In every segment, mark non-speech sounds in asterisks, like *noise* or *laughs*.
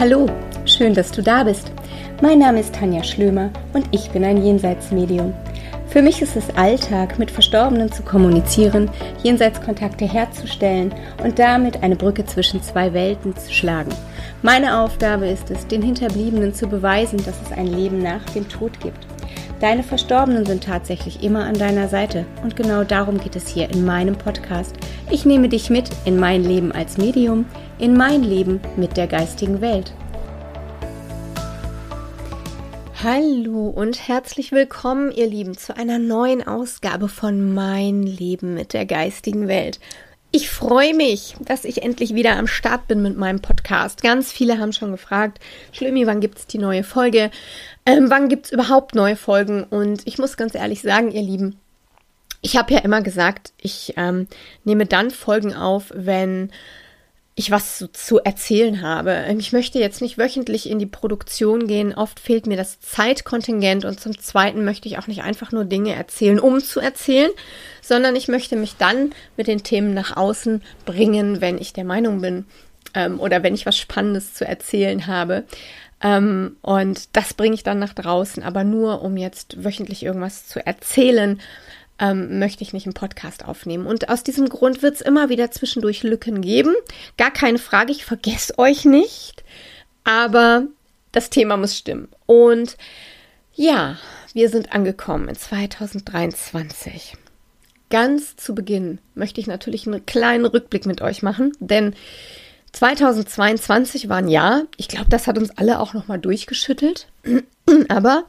Hallo, schön, dass du da bist. Mein Name ist Tanja Schlömer und ich bin ein Jenseitsmedium. Für mich ist es Alltag, mit Verstorbenen zu kommunizieren, Jenseitskontakte herzustellen und damit eine Brücke zwischen zwei Welten zu schlagen. Meine Aufgabe ist es, den Hinterbliebenen zu beweisen, dass es ein Leben nach dem Tod gibt. Deine Verstorbenen sind tatsächlich immer an deiner Seite und genau darum geht es hier in meinem Podcast. Ich nehme dich mit in mein Leben als Medium, in mein Leben mit der geistigen Welt. Hallo und herzlich willkommen, ihr Lieben, zu einer neuen Ausgabe von Mein Leben mit der geistigen Welt. Ich freue mich, dass ich endlich wieder am Start bin mit meinem Podcast. Ganz viele haben schon gefragt, Schlimmi, wann gibt es die neue Folge? Ähm, wann gibt es überhaupt neue Folgen? Und ich muss ganz ehrlich sagen, ihr Lieben, ich habe ja immer gesagt, ich ähm, nehme dann Folgen auf, wenn ich was zu, erzählen habe. Ähm, ich möchte jetzt nicht wöchentlich in die Produktion gehen. Oft fehlt mir das Zeitkontingent und zum Zweiten möchte ich auch nicht einfach nur Dinge erzählen, um zu erzählen, sondern ich möchte mich dann mit den Themen nach außen bringen, wenn ich der Meinung bin ähm, oder wenn ich was Spannendes zu erzählen habe. Ähm, und das bringe ich dann nach draußen, aber nur um jetzt wöchentlich irgendwas zu erzählen ähm, möchte ich nicht einen Podcast aufnehmen. Und aus diesem Grund wird es immer wieder zwischendurch Lücken geben. Gar keine Frage, ich vergesse *laughs* euch nicht. Aber das Thema muss stimmen. Und ja, wir sind angekommen in 2023. Ganz zu Beginn möchte ich natürlich einen kleinen Rückblick mit euch machen, denn 2022 war ein Jahr. Ich glaube, das hat uns alle auch nochmal durchgeschüttelt. *clears throat* Aber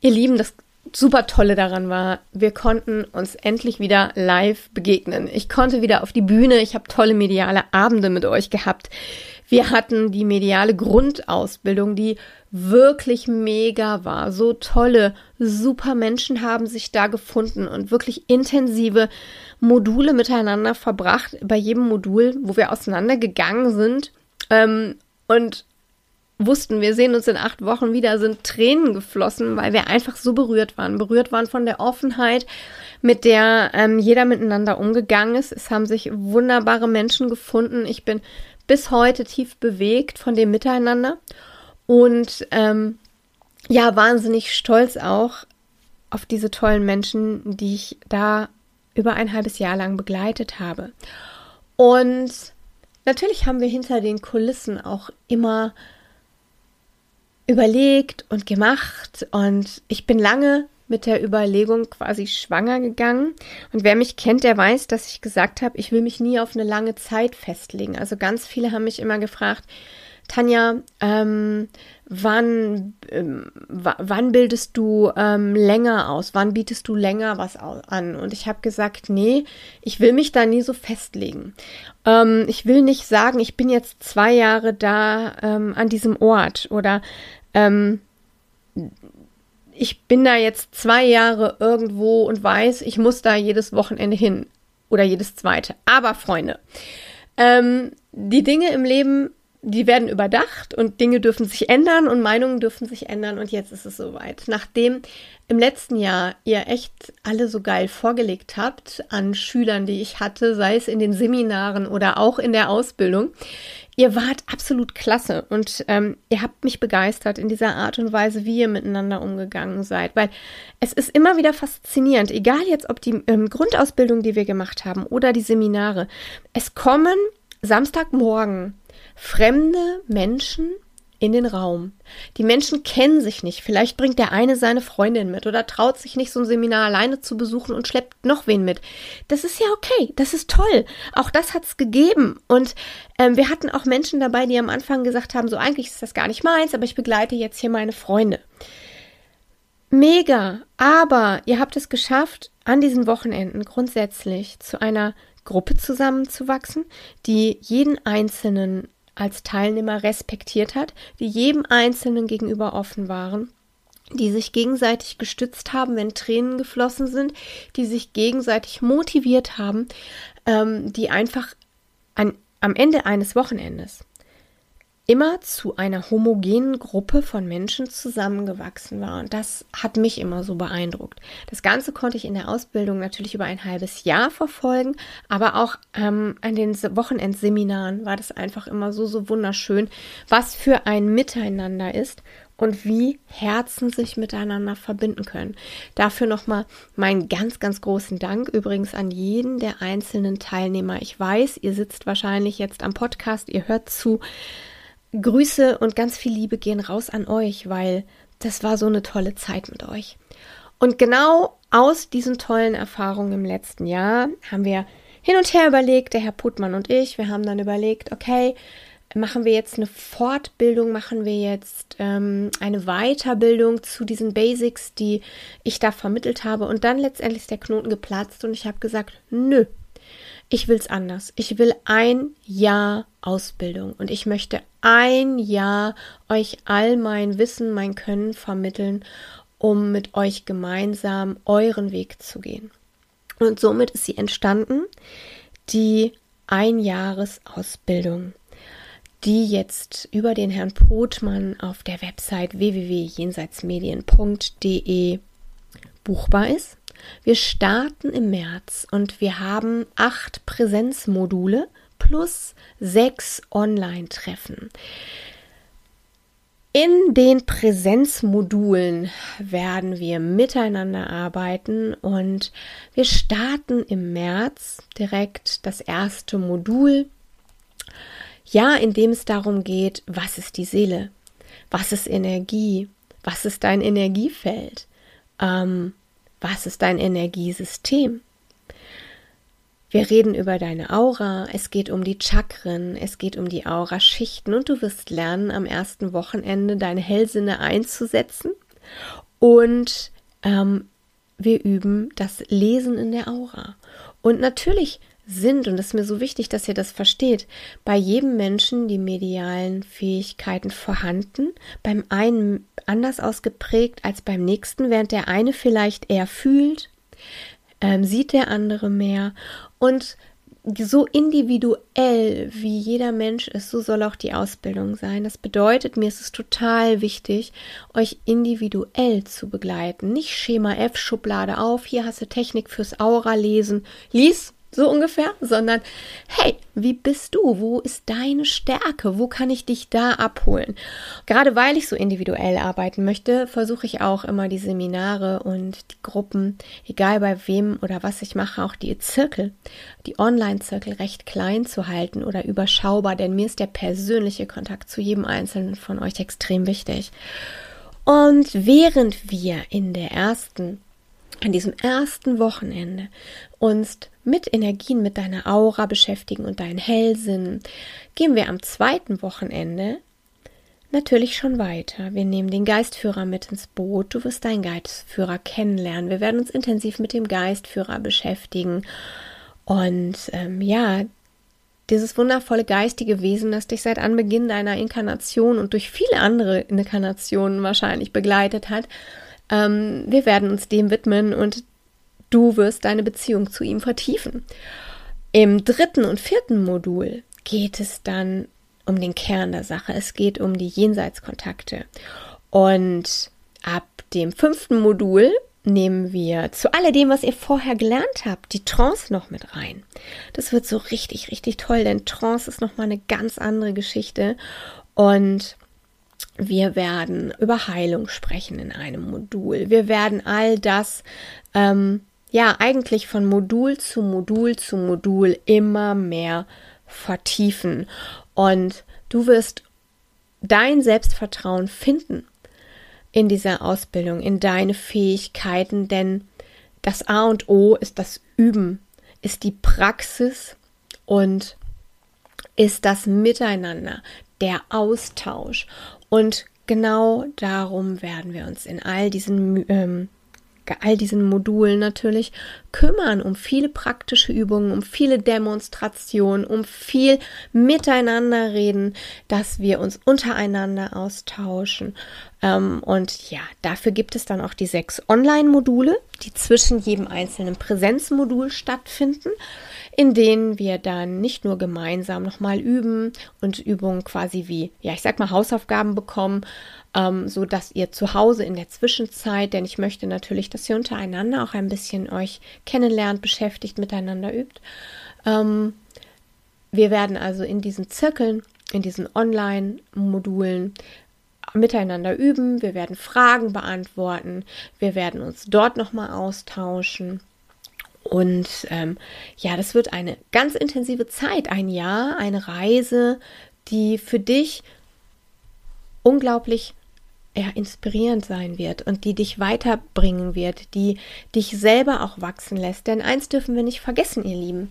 ihr Lieben, das super tolle daran war, wir konnten uns endlich wieder live begegnen. Ich konnte wieder auf die Bühne, ich habe tolle mediale Abende mit euch gehabt. Wir hatten die mediale Grundausbildung, die wirklich mega war. So tolle, super Menschen haben sich da gefunden und wirklich intensive Module miteinander verbracht. Bei jedem Modul, wo wir auseinandergegangen sind. Ähm, und wussten, wir sehen uns in acht Wochen wieder, sind Tränen geflossen, weil wir einfach so berührt waren. Berührt waren von der Offenheit, mit der ähm, jeder miteinander umgegangen ist. Es haben sich wunderbare Menschen gefunden. Ich bin bis heute tief bewegt von dem Miteinander und ähm, ja, wahnsinnig stolz auch auf diese tollen Menschen, die ich da über ein halbes Jahr lang begleitet habe. Und natürlich haben wir hinter den Kulissen auch immer überlegt und gemacht und ich bin lange mit der Überlegung quasi schwanger gegangen. Und wer mich kennt, der weiß, dass ich gesagt habe, ich will mich nie auf eine lange Zeit festlegen. Also ganz viele haben mich immer gefragt, Tanja, ähm, wann, ähm, wann bildest du ähm, länger aus? Wann bietest du länger was an? Und ich habe gesagt, nee, ich will mich da nie so festlegen. Ähm, ich will nicht sagen, ich bin jetzt zwei Jahre da ähm, an diesem Ort oder ähm, ich bin da jetzt zwei Jahre irgendwo und weiß, ich muss da jedes Wochenende hin oder jedes zweite. Aber Freunde, ähm, die Dinge im Leben die werden überdacht und Dinge dürfen sich ändern und Meinungen dürfen sich ändern und jetzt ist es soweit. Nachdem im letzten Jahr ihr echt alle so geil vorgelegt habt an Schülern, die ich hatte, sei es in den Seminaren oder auch in der Ausbildung, ihr wart absolut klasse und ähm, ihr habt mich begeistert in dieser Art und Weise, wie ihr miteinander umgegangen seid, weil es ist immer wieder faszinierend, egal jetzt ob die ähm, Grundausbildung, die wir gemacht haben oder die Seminare, es kommen Samstagmorgen fremde Menschen in den Raum. Die Menschen kennen sich nicht. Vielleicht bringt der eine seine Freundin mit oder traut sich nicht, so ein Seminar alleine zu besuchen und schleppt noch wen mit. Das ist ja okay. Das ist toll. Auch das hat es gegeben. Und ähm, wir hatten auch Menschen dabei, die am Anfang gesagt haben, so eigentlich ist das gar nicht meins, aber ich begleite jetzt hier meine Freunde. Mega. Aber ihr habt es geschafft, an diesen Wochenenden grundsätzlich zu einer Gruppe zusammenzuwachsen, die jeden Einzelnen als Teilnehmer respektiert hat, die jedem Einzelnen gegenüber offen waren, die sich gegenseitig gestützt haben, wenn Tränen geflossen sind, die sich gegenseitig motiviert haben, ähm, die einfach an, am Ende eines Wochenendes immer zu einer homogenen Gruppe von Menschen zusammengewachsen war. Und das hat mich immer so beeindruckt. Das Ganze konnte ich in der Ausbildung natürlich über ein halbes Jahr verfolgen, aber auch ähm, an den Wochenendseminaren war das einfach immer so, so wunderschön, was für ein Miteinander ist und wie Herzen sich miteinander verbinden können. Dafür nochmal meinen ganz, ganz großen Dank übrigens an jeden der einzelnen Teilnehmer. Ich weiß, ihr sitzt wahrscheinlich jetzt am Podcast, ihr hört zu. Grüße und ganz viel Liebe gehen raus an euch, weil das war so eine tolle Zeit mit euch. Und genau aus diesen tollen Erfahrungen im letzten Jahr haben wir hin und her überlegt, der Herr Putmann und ich, wir haben dann überlegt, okay, machen wir jetzt eine Fortbildung, machen wir jetzt ähm, eine Weiterbildung zu diesen Basics, die ich da vermittelt habe. Und dann letztendlich ist der Knoten geplatzt und ich habe gesagt, nö, ich will es anders. Ich will ein Jahr Ausbildung und ich möchte ein Jahr euch all mein Wissen, mein Können vermitteln, um mit euch gemeinsam euren Weg zu gehen. Und somit ist sie entstanden, die Einjahresausbildung die jetzt über den Herrn Potmann auf der Website www.jenseitsmedien.de buchbar ist. Wir starten im März und wir haben acht Präsenzmodule plus sechs Online-Treffen. In den Präsenzmodulen werden wir miteinander arbeiten und wir starten im März direkt das erste Modul ja, indem es darum geht, was ist die Seele? Was ist Energie? Was ist dein Energiefeld? Ähm, was ist dein Energiesystem? Wir reden über deine Aura, es geht um die Chakren, es geht um die Aura-Schichten und du wirst lernen, am ersten Wochenende deine Hellsinne einzusetzen und ähm, wir üben das Lesen in der Aura. Und natürlich sind, und es ist mir so wichtig, dass ihr das versteht, bei jedem Menschen die medialen Fähigkeiten vorhanden, beim einen anders ausgeprägt als beim nächsten, während der eine vielleicht eher fühlt, ähm, sieht der andere mehr und so individuell wie jeder Mensch ist, so soll auch die Ausbildung sein. Das bedeutet, mir ist es total wichtig, euch individuell zu begleiten. Nicht Schema F, Schublade auf, hier hast du Technik fürs Aura lesen. Lies, so ungefähr, sondern hey, wie bist du? Wo ist deine Stärke? Wo kann ich dich da abholen? Gerade weil ich so individuell arbeiten möchte, versuche ich auch immer die Seminare und die Gruppen, egal bei wem oder was ich mache, auch die Zirkel, die Online-Zirkel recht klein zu halten oder überschaubar, denn mir ist der persönliche Kontakt zu jedem Einzelnen von euch extrem wichtig. Und während wir in der ersten an diesem ersten Wochenende uns mit Energien, mit deiner Aura beschäftigen und deinen Hellsinn, gehen wir am zweiten Wochenende natürlich schon weiter. Wir nehmen den Geistführer mit ins Boot. Du wirst deinen Geistführer kennenlernen. Wir werden uns intensiv mit dem Geistführer beschäftigen. Und ähm, ja, dieses wundervolle geistige Wesen, das dich seit Anbeginn deiner Inkarnation und durch viele andere Inkarnationen wahrscheinlich begleitet hat, ähm, wir werden uns dem widmen und du wirst deine Beziehung zu ihm vertiefen. Im dritten und vierten Modul geht es dann um den Kern der Sache. Es geht um die Jenseitskontakte. Und ab dem fünften Modul nehmen wir zu alledem, was ihr vorher gelernt habt, die Trance noch mit rein. Das wird so richtig, richtig toll, denn Trance ist nochmal eine ganz andere Geschichte. Und wir werden über Heilung sprechen in einem Modul. Wir werden all das, ähm, ja, eigentlich von Modul zu Modul zu Modul immer mehr vertiefen. Und du wirst dein Selbstvertrauen finden in dieser Ausbildung, in deine Fähigkeiten, denn das A und O ist das Üben, ist die Praxis und ist das Miteinander, der Austausch. Und genau darum werden wir uns in all diesen, ähm, all diesen Modulen natürlich kümmern, um viele praktische Übungen, um viele Demonstrationen, um viel Miteinander reden, dass wir uns untereinander austauschen, und ja, dafür gibt es dann auch die sechs Online-Module, die zwischen jedem einzelnen Präsenzmodul stattfinden, in denen wir dann nicht nur gemeinsam nochmal üben und Übungen quasi wie, ja, ich sag mal, Hausaufgaben bekommen, ähm, so dass ihr zu Hause in der Zwischenzeit, denn ich möchte natürlich, dass ihr untereinander auch ein bisschen euch kennenlernt, beschäftigt, miteinander übt. Ähm, wir werden also in diesen Zirkeln, in diesen Online-Modulen miteinander üben, wir werden Fragen beantworten, wir werden uns dort nochmal austauschen. Und ähm, ja, das wird eine ganz intensive Zeit, ein Jahr, eine Reise, die für dich unglaublich ja, inspirierend sein wird und die dich weiterbringen wird, die dich selber auch wachsen lässt. Denn eins dürfen wir nicht vergessen, ihr Lieben.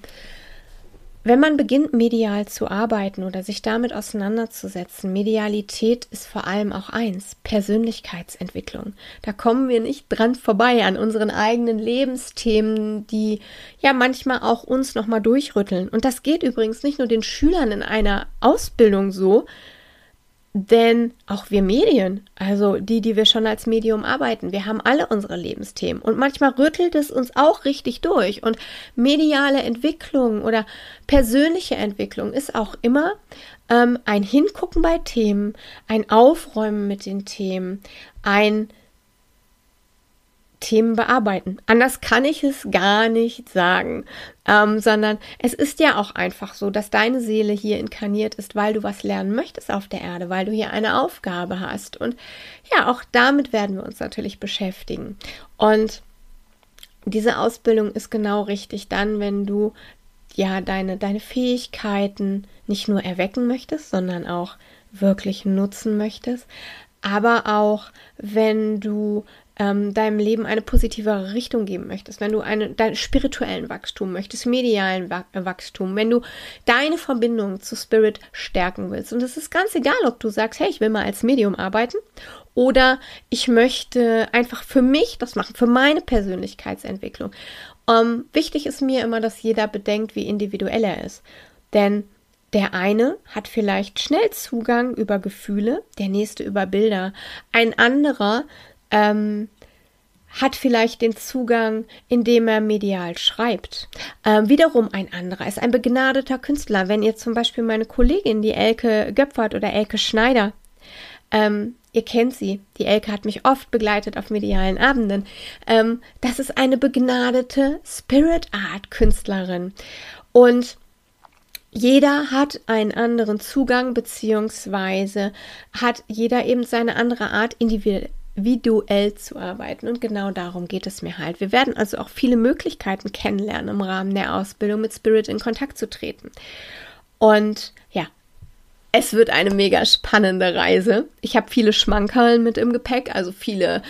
Wenn man beginnt, medial zu arbeiten oder sich damit auseinanderzusetzen, Medialität ist vor allem auch eins, Persönlichkeitsentwicklung. Da kommen wir nicht dran vorbei an unseren eigenen Lebensthemen, die ja manchmal auch uns nochmal durchrütteln. Und das geht übrigens nicht nur den Schülern in einer Ausbildung so, denn auch wir Medien, also die, die wir schon als Medium arbeiten, wir haben alle unsere Lebensthemen. Und manchmal rüttelt es uns auch richtig durch. Und mediale Entwicklung oder persönliche Entwicklung ist auch immer ähm, ein Hingucken bei Themen, ein Aufräumen mit den Themen, ein Themen bearbeiten. Anders kann ich es gar nicht sagen, ähm, sondern es ist ja auch einfach so, dass deine Seele hier inkarniert ist, weil du was lernen möchtest auf der Erde, weil du hier eine Aufgabe hast. Und ja, auch damit werden wir uns natürlich beschäftigen. Und diese Ausbildung ist genau richtig dann, wenn du ja deine, deine Fähigkeiten nicht nur erwecken möchtest, sondern auch wirklich nutzen möchtest, aber auch wenn du ähm, deinem Leben eine positivere Richtung geben möchtest, wenn du einen dein spirituellen Wachstum möchtest, medialen Wachstum, wenn du deine Verbindung zu Spirit stärken willst. Und es ist ganz egal, ob du sagst, hey, ich will mal als Medium arbeiten oder ich möchte einfach für mich das machen, für meine Persönlichkeitsentwicklung. Ähm, wichtig ist mir immer, dass jeder bedenkt, wie individuell er ist. Denn der eine hat vielleicht schnell Zugang über Gefühle, der nächste über Bilder. Ein anderer ähm, hat vielleicht den Zugang, indem er medial schreibt. Ähm, wiederum ein anderer ist ein begnadeter Künstler. Wenn ihr zum Beispiel meine Kollegin, die Elke Göpfert oder Elke Schneider, ähm, ihr kennt sie, die Elke hat mich oft begleitet auf medialen Abenden, ähm, das ist eine begnadete Spirit Art Künstlerin. Und jeder hat einen anderen Zugang, beziehungsweise hat jeder eben seine andere Art, individuell individuell zu arbeiten. Und genau darum geht es mir halt. Wir werden also auch viele Möglichkeiten kennenlernen, im Rahmen der Ausbildung mit Spirit in Kontakt zu treten. Und ja, es wird eine mega spannende Reise. Ich habe viele Schmankerln mit im Gepäck, also viele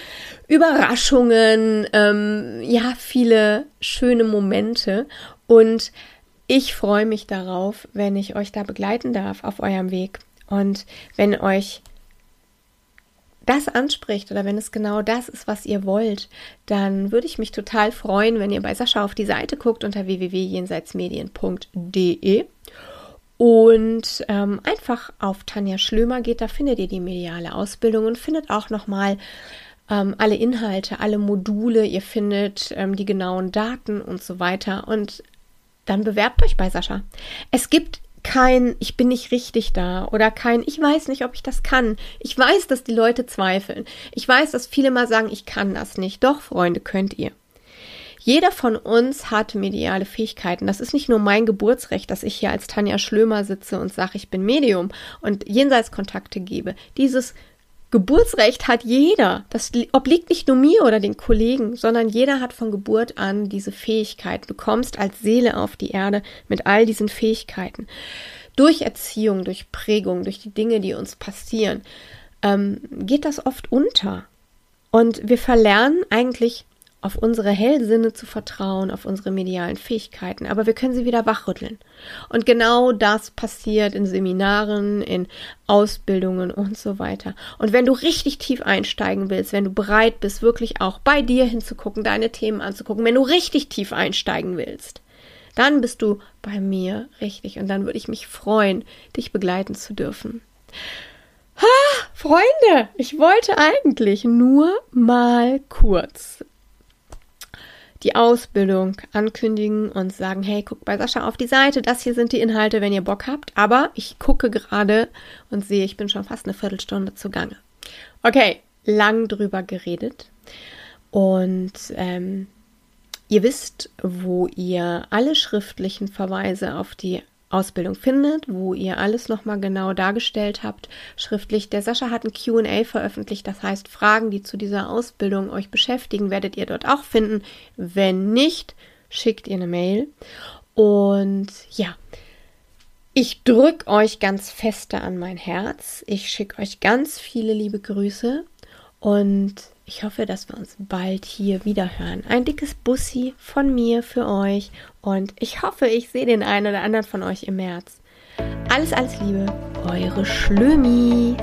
Überraschungen, ähm, ja, viele schöne Momente. Und ich freue mich darauf, wenn ich euch da begleiten darf auf eurem Weg. Und wenn euch das anspricht oder wenn es genau das ist, was ihr wollt, dann würde ich mich total freuen, wenn ihr bei Sascha auf die Seite guckt unter www.jenseitsmedien.de und ähm, einfach auf Tanja Schlömer geht, da findet ihr die mediale Ausbildung und findet auch nochmal ähm, alle Inhalte, alle Module, ihr findet ähm, die genauen Daten und so weiter und dann bewerbt euch bei Sascha. Es gibt kein Ich bin nicht richtig da oder kein Ich weiß nicht, ob ich das kann. Ich weiß, dass die Leute zweifeln. Ich weiß, dass viele mal sagen, ich kann das nicht. Doch, Freunde, könnt ihr. Jeder von uns hat mediale Fähigkeiten. Das ist nicht nur mein Geburtsrecht, dass ich hier als Tanja Schlömer sitze und sage, ich bin Medium und Jenseitskontakte gebe. Dieses Geburtsrecht hat jeder. Das obliegt nicht nur mir oder den Kollegen, sondern jeder hat von Geburt an diese Fähigkeit. Du kommst als Seele auf die Erde mit all diesen Fähigkeiten. Durch Erziehung, durch Prägung, durch die Dinge, die uns passieren, ähm, geht das oft unter. Und wir verlernen eigentlich auf unsere Hellsinne zu vertrauen, auf unsere medialen Fähigkeiten, aber wir können sie wieder wachrütteln. Und genau das passiert in Seminaren, in Ausbildungen und so weiter. Und wenn du richtig tief einsteigen willst, wenn du bereit bist, wirklich auch bei dir hinzugucken, deine Themen anzugucken, wenn du richtig tief einsteigen willst, dann bist du bei mir richtig und dann würde ich mich freuen, dich begleiten zu dürfen. Ha, Freunde, ich wollte eigentlich nur mal kurz die Ausbildung ankündigen und sagen, hey, guckt bei Sascha auf die Seite, das hier sind die Inhalte, wenn ihr Bock habt. Aber ich gucke gerade und sehe, ich bin schon fast eine Viertelstunde zugange. Okay, lang drüber geredet. Und ähm, ihr wisst, wo ihr alle schriftlichen Verweise auf die Ausbildung findet, wo ihr alles nochmal genau dargestellt habt, schriftlich. Der Sascha hat ein QA veröffentlicht, das heißt, Fragen, die zu dieser Ausbildung euch beschäftigen, werdet ihr dort auch finden. Wenn nicht, schickt ihr eine Mail. Und ja, ich drücke euch ganz feste an mein Herz. Ich schicke euch ganz viele liebe Grüße und ich hoffe, dass wir uns bald hier wieder hören. Ein dickes Bussi von mir für euch und ich hoffe, ich sehe den einen oder anderen von euch im März. Alles, alles Liebe, eure Schlömi.